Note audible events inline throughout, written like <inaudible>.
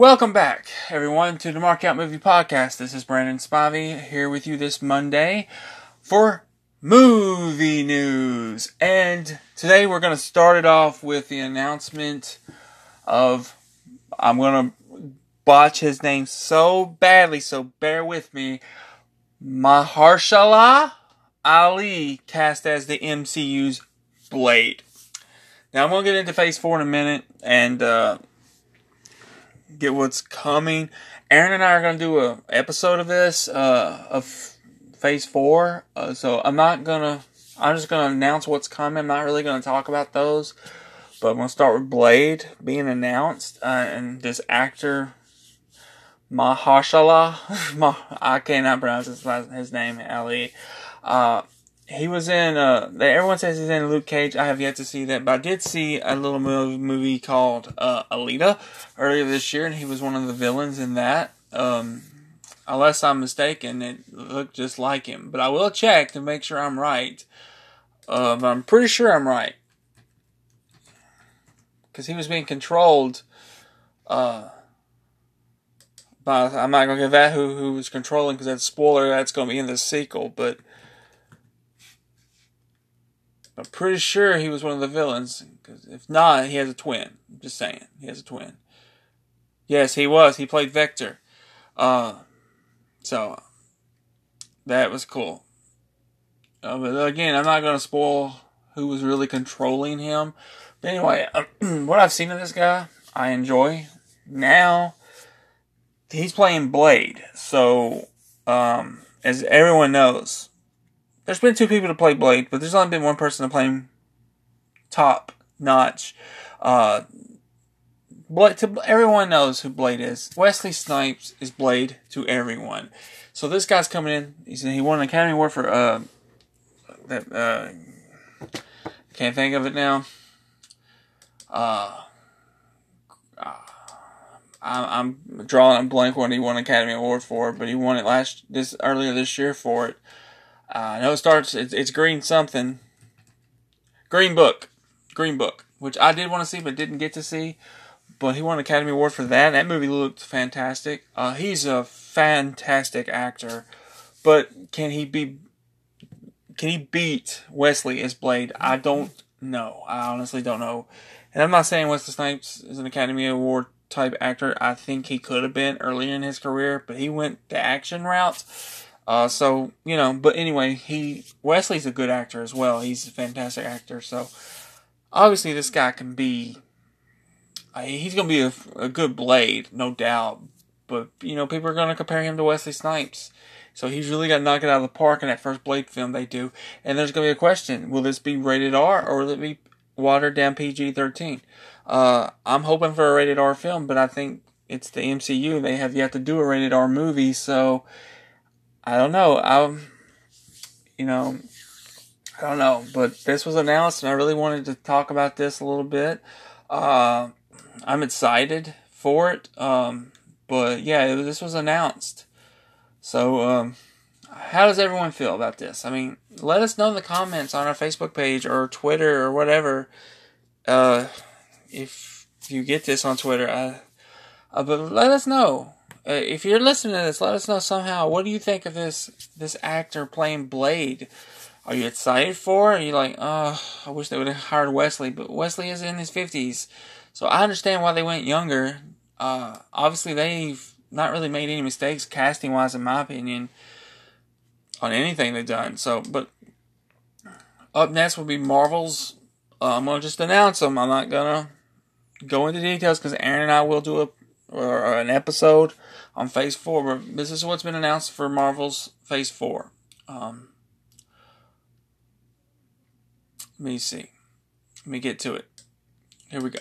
Welcome back, everyone, to the Markout Movie Podcast. This is Brandon Spivey here with you this Monday for movie news. And today we're going to start it off with the announcement of I'm going to botch his name so badly, so bear with me. Mahershala Ali cast as the MCU's Blade. Now I'm going to get into Phase 4 in a minute and uh, get what's coming. Aaron and I are going to do a episode of this uh, of Phase 4. Uh, so I'm not to I'm just going to announce what's coming. I'm not really going to talk about those. But I'm going to start with Blade being announced uh, and this actor Mahershala <laughs> I cannot pronounce his, his name Ali uh, he was in. Uh, everyone says he's in Luke Cage. I have yet to see that, but I did see a little movie called uh, Alita earlier this year, and he was one of the villains in that. Um, unless I'm mistaken, it looked just like him. But I will check to make sure I'm right. Uh, I'm pretty sure I'm right because he was being controlled. Uh, by I'm not gonna give that who who was controlling because that's spoiler. That's gonna be in the sequel, but I'm pretty sure he was one of the villains. Because if not, he has a twin. I'm just saying, he has a twin. Yes, he was. He played Vector. Uh, so that was cool. Uh, but again, I'm not going to spoil who was really controlling him. But anyway, <clears throat> what I've seen of this guy, I enjoy. Now, he's playing Blade. So, um, as everyone knows, there's been two people to play Blade, but there's only been one person to play him top notch. Uh, Blade, to, everyone knows who Blade is. Wesley Snipes is Blade to everyone. So this guy's coming in. He's he won an Academy Award for uh that uh can't think of it now. Uh, uh I'm, drawing a blank when he won an Academy Award for but he won it last this earlier this year for it. Uh, I know it starts. It's, it's Green something. Green Book, Green Book, which I did want to see but didn't get to see. But he won an Academy Award for that. That movie looked fantastic. Uh, he's a fantastic actor, but can he be? Can he beat Wesley as Blade? I don't know. I honestly don't know. And I'm not saying Wesley Snipes is an Academy Award type actor. I think he could have been earlier in his career, but he went the action route uh, so you know, but anyway, he Wesley's a good actor as well. He's a fantastic actor. So obviously, this guy can be. Uh, he's gonna be a, a good Blade, no doubt. But you know, people are gonna compare him to Wesley Snipes. So he's really to knock it out of the park in that first Blade film they do. And there's going to be a question: Will this be rated R or will it be watered down PG-13? Uh, I'm hoping for a rated R film, but I think it's the MCU. They have yet to do a rated R movie, so I don't know. Um, you know, I don't know. But this was announced, and I really wanted to talk about this a little bit. Uh, I'm excited for it. Um, but yeah, it, this was announced. So, um, how does everyone feel about this? I mean, let us know in the comments on our Facebook page or Twitter or whatever. Uh, if you get this on Twitter, uh, uh, but let us know. Uh, if you're listening to this, let us know somehow. What do you think of this this actor playing Blade? Are you excited for? Are you like, oh, I wish they would have hired Wesley, but Wesley is in his fifties, so I understand why they went younger. Uh, obviously, they've not really made any mistakes casting wise, in my opinion, on anything they've done. So, but up next will be Marvel's. Uh, I'm gonna just announce them. I'm not gonna go into details because Aaron and I will do a or an episode on Phase 4. But this is what's been announced for Marvel's Phase 4. Um, let me see. Let me get to it. Here we go.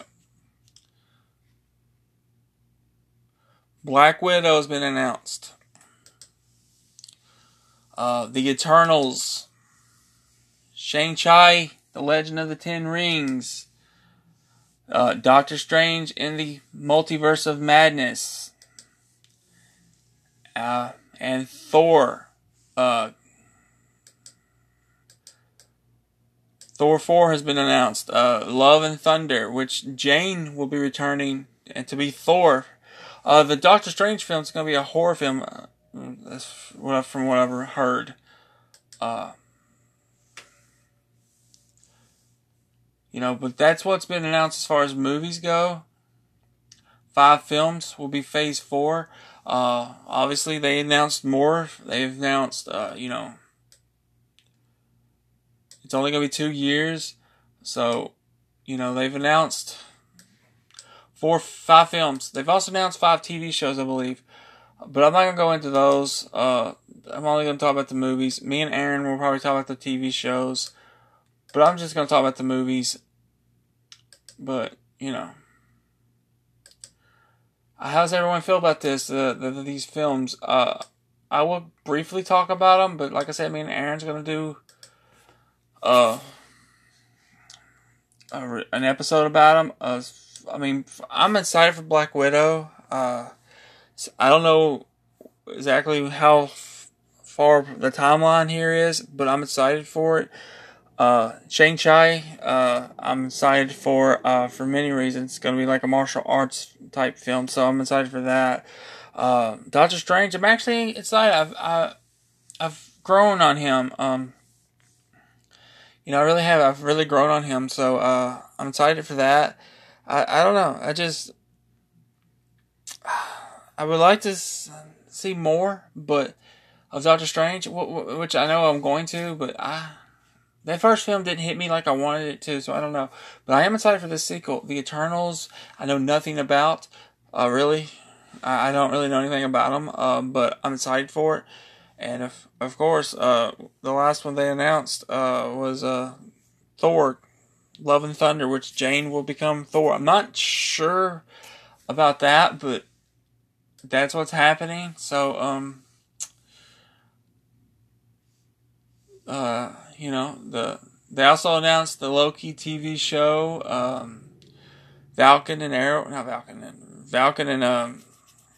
Black Widow has been announced. Uh, the Eternals. Shang-Chi, The Legend of the Ten Rings. Uh, Doctor Strange in the Multiverse of Madness. Uh, and Thor. Uh, Thor 4 has been announced. Uh, Love and Thunder, which Jane will be returning and to be Thor. Uh, the Doctor Strange film is going to be a horror film. Uh, that's from what I've heard. You know, but that's what's been announced as far as movies go. Five films will be Phase Four. Uh, obviously, they announced more. They've announced, uh, you know, it's only going to be two years. So, you know, they've announced four, five films. They've also announced five TV shows, I believe. But I'm not going to go into those. Uh, I'm only going to talk about the movies. Me and Aaron will probably talk about the TV shows. But I'm just going to talk about the movies. But, you know. How's everyone feel about this? Uh, the, the, these films. Uh, I will briefly talk about them, but like I said, me and Aaron's gonna do uh, a, an episode about them. Uh, I mean, I'm excited for Black Widow. Uh, I don't know exactly how far the timeline here is, but I'm excited for it. Uh, Shang-Chi, uh, I'm excited for, uh, for many reasons. It's to be like a martial arts type film, so I'm excited for that. Uh, Doctor Strange, I'm actually excited. I've, I, I've grown on him. Um, you know, I really have. I've really grown on him, so, uh, I'm excited for that. I, I don't know. I just, I would like to see more, but of Doctor Strange, which I know I'm going to, but I, that first film didn't hit me like I wanted it to, so I don't know. But I am excited for the sequel. The Eternals, I know nothing about. Uh, really, I, I don't really know anything about them. Uh, but I'm excited for it. And if, of course, uh, the last one they announced uh, was uh, Thor, Love and Thunder, which Jane will become Thor. I'm not sure about that, but that's what's happening. So, um, uh, you know, the they also announced the Loki TV show, um, Falcon and Arrow, not Falcon and Falcon and um,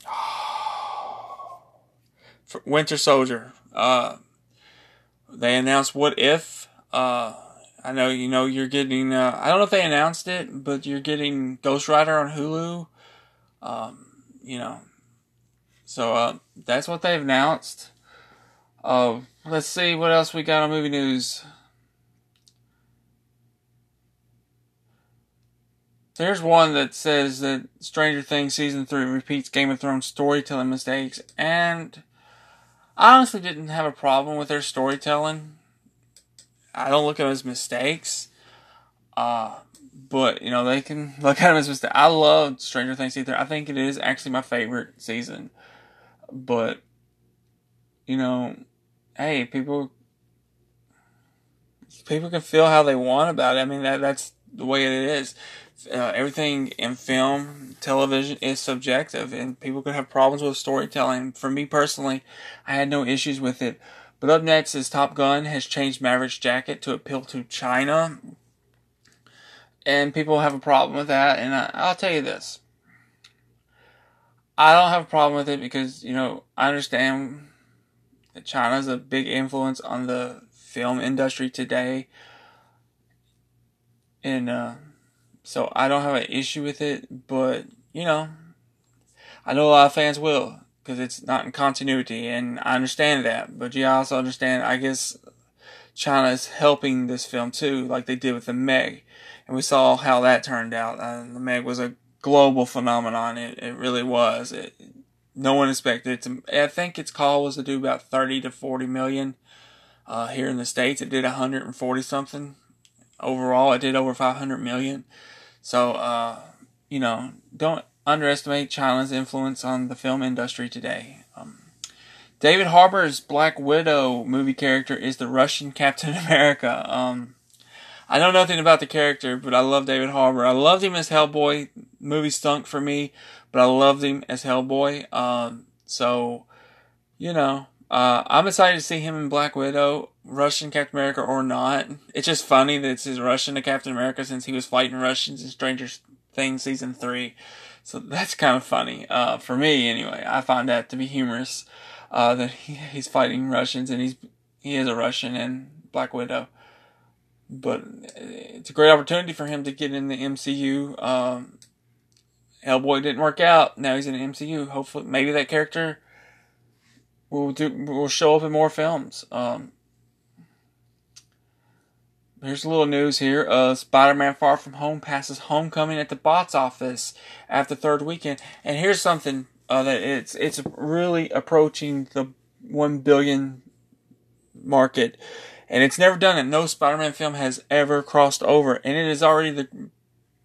<sighs> Winter Soldier. Uh, they announced What If. Uh, I know you know you're getting. Uh, I don't know if they announced it, but you're getting Ghost Rider on Hulu. Um, you know, so uh, that's what they've announced. Uh, let's see what else we got on movie news. There's one that says that Stranger Things season three repeats Game of Thrones storytelling mistakes, and I honestly didn't have a problem with their storytelling. I don't look at them as mistakes. Uh, but you know they can <laughs> look at them as mistakes. I love Stranger Things season. I think it is actually my favorite season. But you know, hey, people people can feel how they want about it. I mean, that that's the way it is. Uh, everything in film, television is subjective, and people can have problems with storytelling. For me personally, I had no issues with it. But up next is Top Gun has changed Maverick's jacket to appeal to China, and people have a problem with that. And I, I'll tell you this: I don't have a problem with it because you know I understand China's a big influence on the film industry today. And uh, so I don't have an issue with it, but you know, I know a lot of fans will because it's not in continuity, and I understand that. But you also understand, I guess, China is helping this film too, like they did with the Meg, and we saw how that turned out. Uh, the Meg was a global phenomenon. It it really was. It, no one expected it to. I think its call was to do about thirty to forty million. Uh, here in the states, it did hundred and forty something. Overall, it did over five hundred million. So, uh, you know, don't underestimate China's influence on the film industry today. Um, David Harbour's Black Widow movie character is the Russian <laughs> Captain America. Um, I know nothing about the character, but I love David Harbour. I loved him as Hellboy. Movie stunk for me, but I loved him as Hellboy. Um, so, you know, uh, I'm excited to see him in Black Widow, Russian Captain America or not. It's just funny that it's his Russian to Captain America since he was fighting Russians in Stranger Things season three. So that's kind of funny. Uh, for me anyway. I find that to be humorous. Uh, that he, he's fighting Russians and he's, he is a Russian in Black Widow. But it's a great opportunity for him to get in the MCU. Um, Hellboy didn't work out. Now he's in the MCU. Hopefully, maybe that character will do will show up in more films. Um, Here's a little news here. Uh, Spider-Man Far From Home passes Homecoming at the box office after third weekend. And here's something uh, that it's it's really approaching the one billion market, and it's never done it. No Spider-Man film has ever crossed over, and it is already the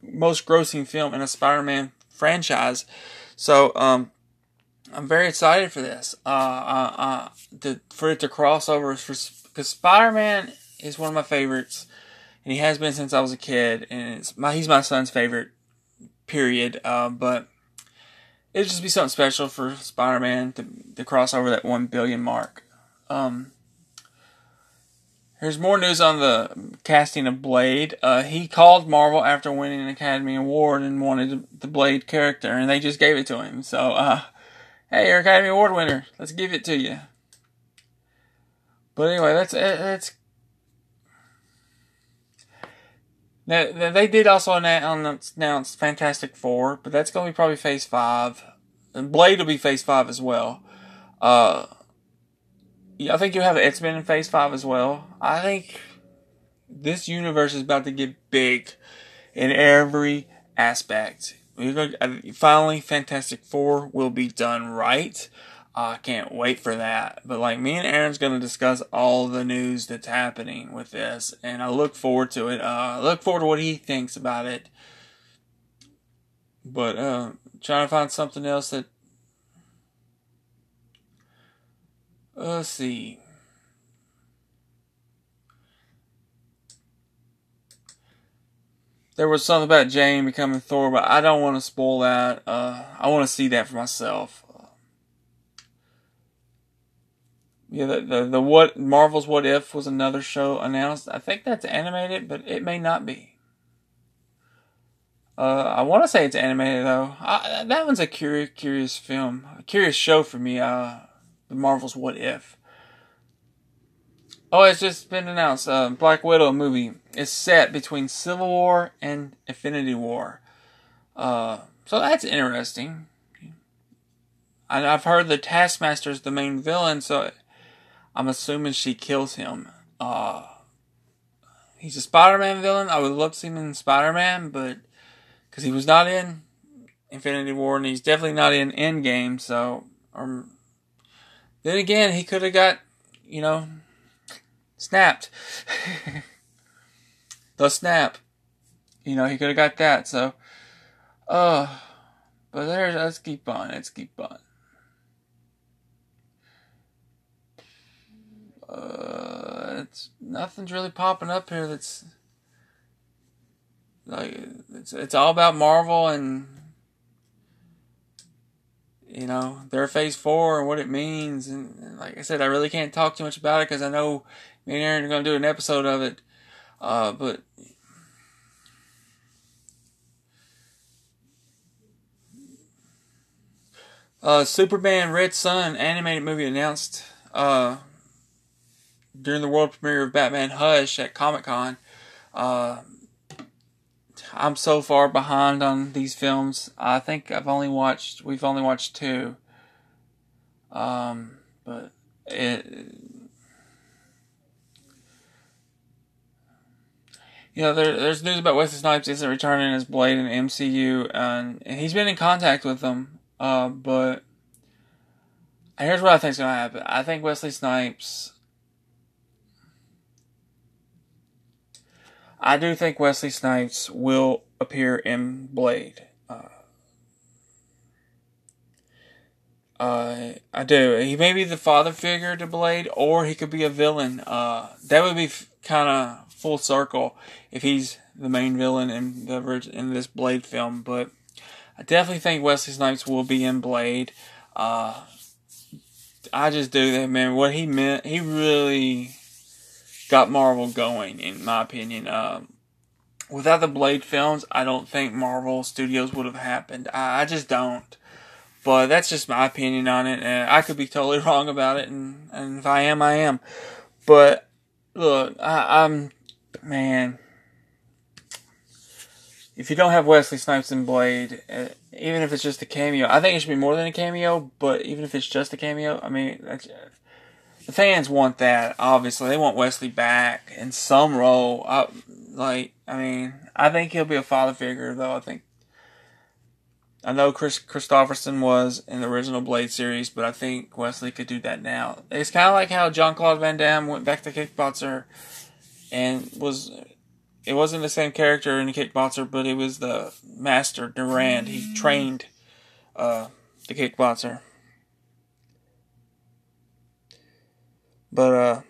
most grossing film in a Spider-Man franchise. So um, I'm very excited for this. Uh, uh, uh, to, for it to cross over because Spider-Man is one of my favorites, and he has been since I was a kid, and it's my he's my son's favorite. Period. Uh, but it'd just be something special for Spider-Man to to cross over that one billion mark. Um, Here's more news on the casting of Blade. Uh, he called Marvel after winning an Academy Award and wanted the Blade character, and they just gave it to him. So, uh, hey, you're Academy Award winner. Let's give it to you. But anyway, that's that's Now, they did also announce, announce Fantastic Four, but that's going to be probably Phase 5. And Blade will be Phase 5 as well. Uh, yeah, I think you'll have X Men in Phase 5 as well. I think this universe is about to get big in every aspect. We're going finally, Fantastic Four will be done right. I can't wait for that. But like me and Aaron's gonna discuss all the news that's happening with this, and I look forward to it. Uh, I look forward to what he thinks about it. But uh, trying to find something else that. Let's see. There was something about Jane becoming Thor, but I don't want to spoil that. Uh, I want to see that for myself. Yeah, the, the, the what Marvel's What If was another show announced. I think that's animated, but it may not be. Uh, I want to say it's animated though. I, that one's a curious, curious film, a curious show for me. Uh, the Marvel's What If. Oh, it's just been announced. Uh, Black Widow movie is set between Civil War and Infinity War. Uh, so that's interesting. I, I've heard the Taskmaster is the main villain, so I'm assuming she kills him. Uh, he's a Spider-Man villain. I would love to see him in Spider-Man, but because he was not in Infinity War and he's definitely not in Endgame, so um, then again, he could have got you know snapped. <laughs> the snap, you know, he could have got that. So, uh, but there's let's keep on. Let's keep on. Uh, it's nothing's really popping up here. That's like it's it's all about Marvel and you know their Phase Four and what it means. And, and like I said, I really can't talk too much about it because I know me and Aaron are going to do an episode of it. Uh, but uh, Superman Red Sun animated movie announced. Uh, during the world premiere of Batman Hush at Comic Con. Uh, I'm so far behind on these films. I think I've only watched, we've only watched two. Um, but it, you know, there, there's news about Wesley Snipes isn't returning as Blade in MCU, and, and he's been in contact with them. Uh, but here's what I think is going to happen. I think Wesley Snipes I do think Wesley Snipes will appear in Blade. Uh, uh, I do. He may be the father figure to Blade, or he could be a villain. Uh, that would be f- kind of full circle if he's the main villain in the in this Blade film. But I definitely think Wesley Snipes will be in Blade. Uh, I just do that, man. What he meant, he really got Marvel going, in my opinion. Um, without the Blade films, I don't think Marvel Studios would have happened. I, I just don't. But that's just my opinion on it. And I could be totally <laughs> wrong about it, and, and if I am, I am. But look, I, I'm man. if you don't have Wesley Snipes in Blade, uh, even if it's just a cameo, I think it should be more than a cameo. But even if it's just a cameo, I mean, the fans want that. Obviously, they want Wesley back in some role. I, like, I mean, I think he'll be a father figure, though. I think I know Kris Kristofferson was in the original Blade series, but I think Wesley could do that now. It's kind of like how John Claude Van Damme went back to Kickboxer and was. It wasn't the same character in Kickboxer, but it was the master Durand. He trained uh, the Kickboxer. But uh,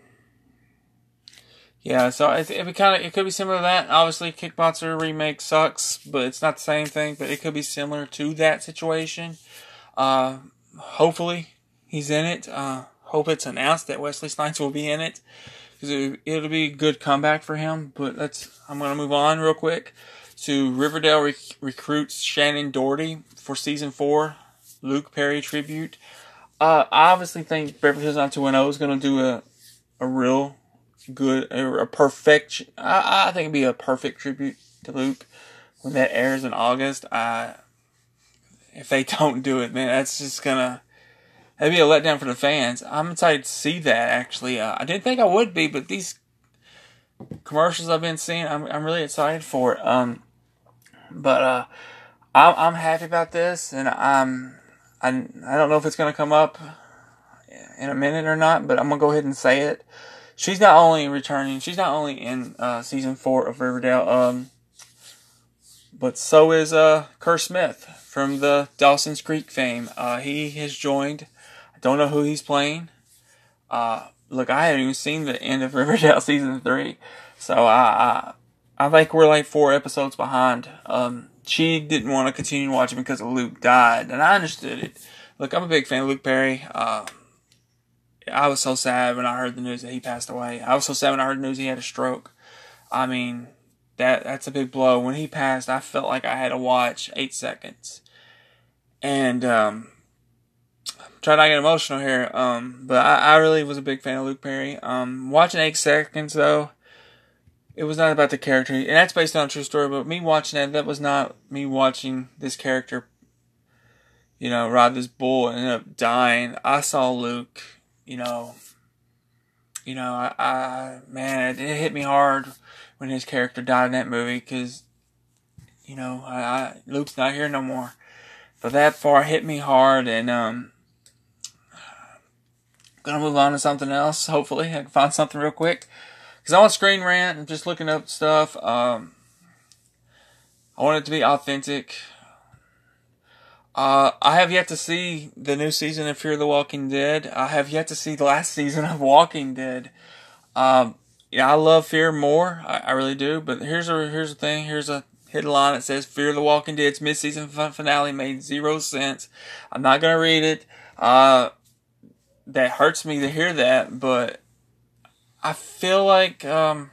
yeah, so it, it kind of it could be similar to that. Obviously, Kickboxer remake sucks, but it's not the same thing. But it could be similar to that situation. Uh, hopefully, he's in it. Uh, hope it's announced that Wesley Snipes will be in it because it, it'll be a good comeback for him. But let's I'm gonna move on real quick to Riverdale rec- recruits Shannen Doherty for season four. Luke Perry tribute. Uh, I obviously think Beverly Hills 90210 is gonna do a a real good, a perfect. I, I think it'd be a perfect tribute to Luke when that airs in August. I, if they <laughs> don't do it, man, that's just gonna that'd be a letdown for the fans. I'm excited to see that. Actually, uh, I didn't think I would be, but these commercials I've been seeing, I'm I'm really excited for it. Um, but uh, I'm I'm happy about this, and I'm I I don't know if it's gonna come up in a minute or not, but I'm gonna go ahead and say it she's not only returning, she's not only in uh, season four of Riverdale, um, but so is uh, Kerr Smith from the Dawson's Creek fame. Uh, he has joined. I don't know who he's playing. Uh, look, I haven't even seen the end of <laughs> Riverdale season three, so I, I, I think we're like four episodes behind. Um, she didn't want to continue watching because Luke died, and I understood it. Look, I'm a big fan of Luke Perry. Uh, I was so sad when I heard the news that he passed away. I was so sad when I heard the news he had a stroke. I mean, that that's a big blow. When he passed, I felt like I had to watch eight seconds. And um try not to get emotional here. Um, but I, I really was a big fan of Luke Perry. Um, watching eight seconds though, it was not about the character, and that's based on a true story. But me watching that, that was not me watching this character. You know, ride this bull and end up dying. I saw Luke you know, you know, I, I man, it, it, hit me hard when his character died in that movie because, you know, I, I, Luke's not here no more. But that far hit me hard, and um, gonna move on to something else. Hopefully, I can find something real quick because I want Screen Rant and just looking up stuff. Um, I want it to be authentic. Uh, I have yet to see the new season of Fear the Walking Dead. I have yet to see the last <laughs> season of Walking Dead. Um, yeah, I love Fear more. I, I, really do. But here's a here's the thing. Here's a hidden line that says Fear the Walking Dead's mid-season finale made zero sense. I'm not gonna read it. Uh, that hurts me to hear that, but I feel like um,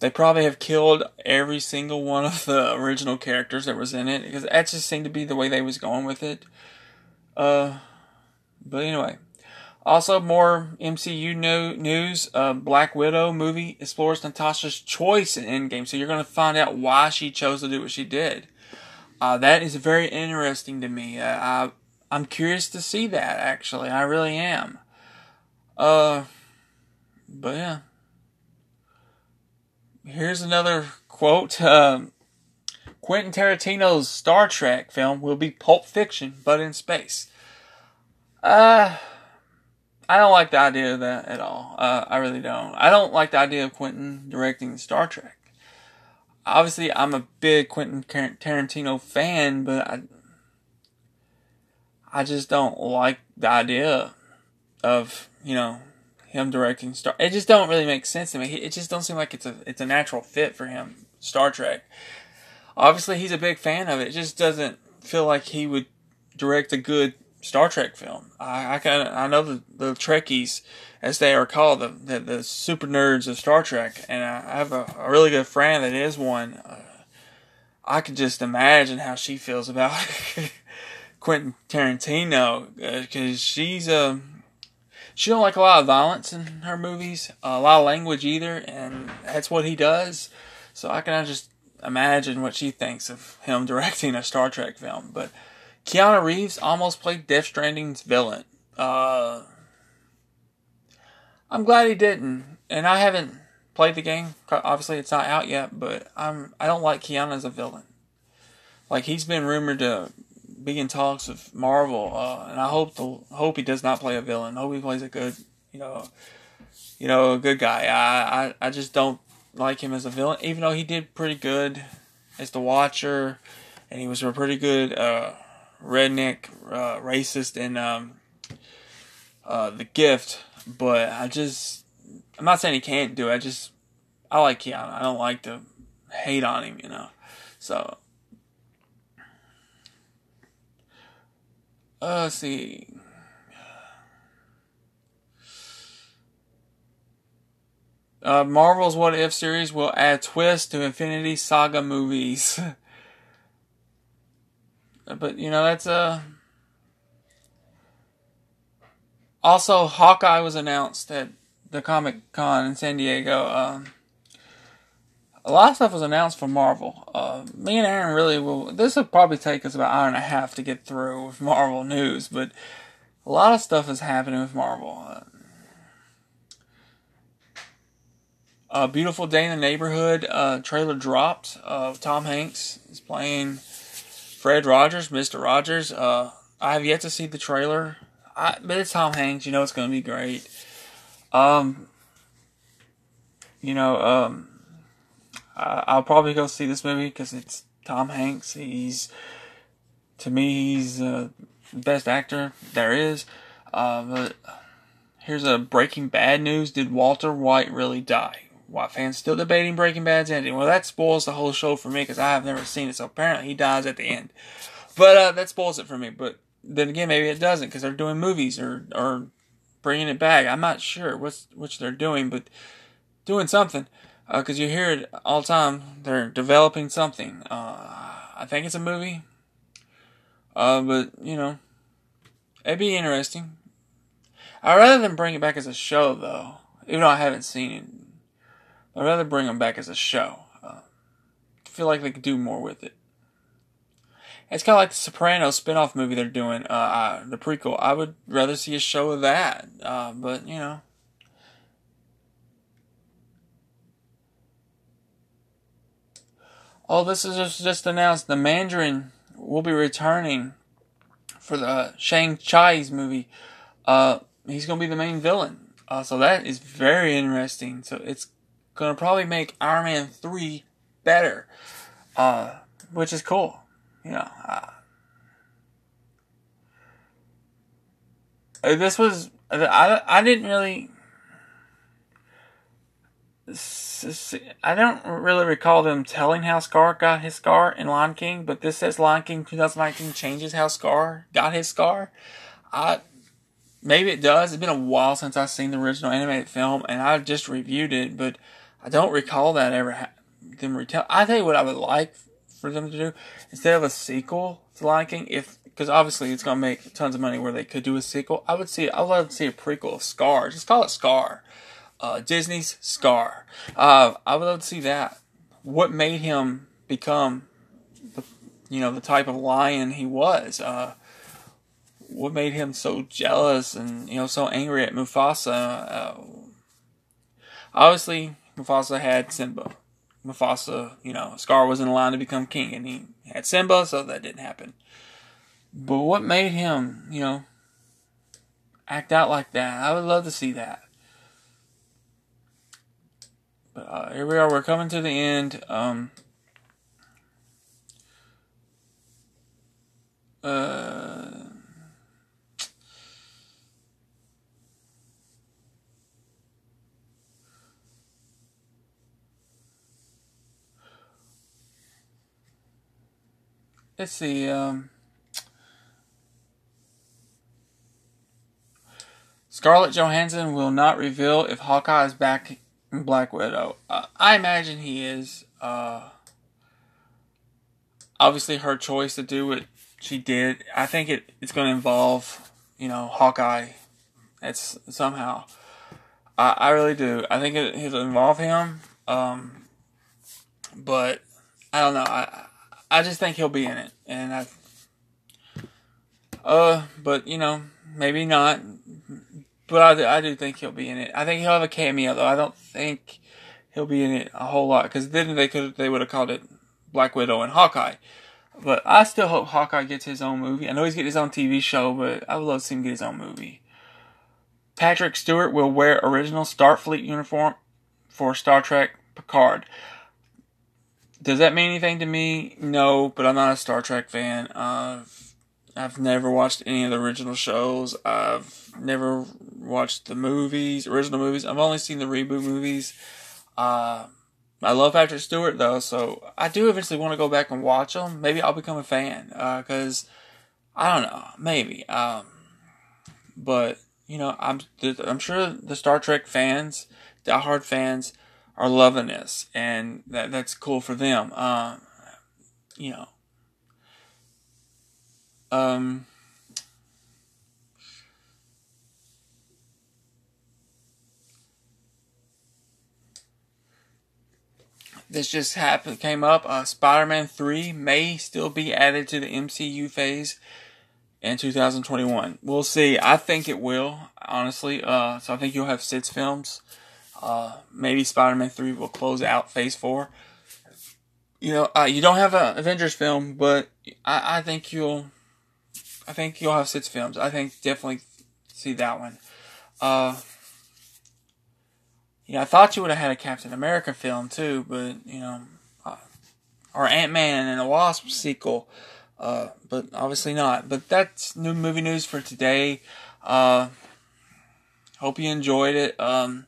they probably have killed every single one of the original characters that was in it because that just seemed to be the way they was going with it. Uh, but anyway, also more MCU no- news. Uh, Black Widow movie explores Natasha's choice in Endgame, so you're going to find out why she chose to do what she did. Uh, that is very interesting to me. Uh, I I'm curious to see that. Actually, I really am. Uh, but yeah here's another quote. Um, Quentin Tarantino's Star Trek film will be Pulp Fiction, but in space. Uh, I don't like the idea of that at all. Uh, I really don't. I don't like the idea of Quentin directing Star Trek. Obviously, I'm a big Quentin Tarantino fan, but I, I just don't like the idea of, you know, him directing Star. It just don't really make sense to me. It just don't seem like it's a it's a natural fit for him. Star Trek. Obviously, he's a big fan of it. It just doesn't feel like he would direct a good Star Trek film. I I kind of I know the the Trekkies, as they are called, the, the, the super nerds of Star Trek, and I have a, a really good friend that is one. Uh, I could just imagine how she feels about <laughs> Quentin Tarantino because uh, she's a um, she don't like a lot of violence in her movies, a lot of language either, and that's what he does. So I can just imagine what she thinks of him <laughs> directing a Star Trek film. But Keanu Reeves almost played Death Stranding's villain. Uh, I'm glad he didn't, and I haven't played the game. Obviously, it's not out yet, but I'm I don't like Keanu as a villain. Like he's been rumored to be in talks with Marvel, uh, and I hope hope he does not play a villain. I hope he plays a good, you know, you know, a good guy. I, I I just don't like him as a villain, even though he did pretty good as the Watcher, and he was a pretty good uh, redneck uh, racist in um, uh, the Gift. But I just, I'm not saying he can't do it. I just, I like Keanu. I don't like to hate on him, you know. So, uh, see. Uh, Marvel's What If series will add twist to Infinity Saga movies. <laughs> but you know that's uh also Hawkeye was announced at the Comic Con in San Diego. Um, a lot of stuff was announced for Marvel. Uh, me and Aaron really will. This will probably take us about an hour and a half to get through with Marvel news, but a lot of stuff is happening with Marvel. Uh, A Beautiful Day in the Neighborhood uh, trailer dropped. Uh, Tom Hanks is playing Fred Rogers, Mr. Rogers. Uh, I have yet to see the trailer, I, but it's Tom Hanks. You know it's going to be great. Um, you know, um, I, will probably go see this movie because it's Tom Hanks. He's, to me, he's uh, the best actor there is. Uh, but here's a Breaking Bad news: Did Walter White really die? Why fans still debating Breaking Bad's ending? Well, that spoils the whole show for me because I have never seen it. So apparently he dies at the end, but uh, that spoils it for me. But then again, maybe it doesn't because they're doing movies or or bringing it back. I'm not sure what's which they're doing, but doing something because uh, you hear it all the time. They're developing something. Uh, I think it's a movie, uh, but you know, it'd be interesting. I'd rather than bring it back as a show, though, even though I haven't seen it I'd rather bring them back as a show. Uh, feel like they could do more with it. It's kind of like the Sopranos spin-off movie they're doing, uh, the prequel. I would rather see a show of that, uh, but you know. Oh, this is just, announced. The Mandarin will be returning for the Shang-Chi's movie. Uh, he's to be the main villain. Uh, so that is very interesting. So it's gonna probably make Iron Man three better, uh, which is cool. You know, uh, this was I I didn't really. I don't really recall them telling how Scar got his scar in Lion King, but this says Lion King 2019 changes how Scar got his scar. I maybe it does. It's been a while since I've seen the original animated film, and I just reviewed it, but I don't recall that ever ha- them retell. I tell you what I would like for them to do instead of a sequel to Lion King, if because obviously it's gonna make tons of money where they could do a sequel. I would see. I would love to see a prequel of Scar. Just call it Scar. Uh, Disney's Scar. Uh, I would love to see that. What made him become the, you know, the type of lion he was? Uh, what made him so jealous and you know so angry at Mufasa? Uh, obviously, Mufasa had Simba. Mufasa, you know, Scar wasn't allowed to become king, and he had Simba, so that didn't happen. But what made him, you know, act out like that? I would love to see that. Uh, here we are. We're coming to the end. Um, uh, let's see. Um, Scarlett Johansson will not reveal if Hawkeye is back Black Widow. Uh, I imagine he is. Uh, obviously, her choice to do what she did. I think it, it's going to involve, you know, Hawkeye. It's somehow. I, I really do. I think it, it'll involve him. Um, but I don't know. I I just think he'll be in it, and I. Uh, but you know, maybe not. But I, I do think he'll be in it. I think he'll have a cameo though. I don't think he'll be in it a whole lot because then they could they would have called it Black Widow and Hawkeye. But I still hope Hawkeye gets his own movie. I know he's getting his own TV show, but I would love to see him get his own movie. Patrick Stewart will wear original Starfleet uniform for Star Trek Picard. Does that mean anything to me? No, but I'm not a Star Trek fan. Uh, I've never watched any of the original shows. I've never watched the movies, original movies. I've only seen the reboot movies. Uh, I love Patrick Stewart though, so I do eventually want to go back and watch them. Maybe I'll become a fan because uh, I don't know, maybe. Um, but you know, I'm I'm sure the Star Trek fans, die hard fans, are loving this, and that that's cool for them. Um, you know, um, this just happened came up. Uh, Spider-Man Three may still be added to the MCU phase in 2021. We'll see. I think it will, honestly. Uh, so I think you'll have six films. Uh, maybe Spider-Man 3 will close out Phase 4. You know, uh, you don't have an Avengers film, but I, I think you'll, I think you'll have six films. I think definitely see that one. Uh, yeah, I thought you would have had a Captain America film too, but you know, uh, or Ant Man and the Wasp sequel. Uh, but obviously not. But that's new movie news for today. Uh, hope you enjoyed it. Um,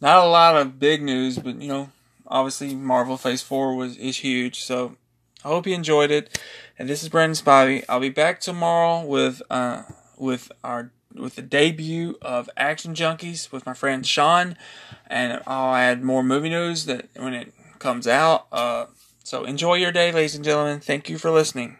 not a lot of big news, but you know, obviously Marvel Phase Four was is huge. So I hope you enjoyed it. And this is Brandon Spivey. I'll be back tomorrow with uh with our with the debut of Action Junkies with my friend Sean, and I'll add more movie news that when it comes out. Uh, so enjoy your day, ladies and gentlemen. Thank you for listening.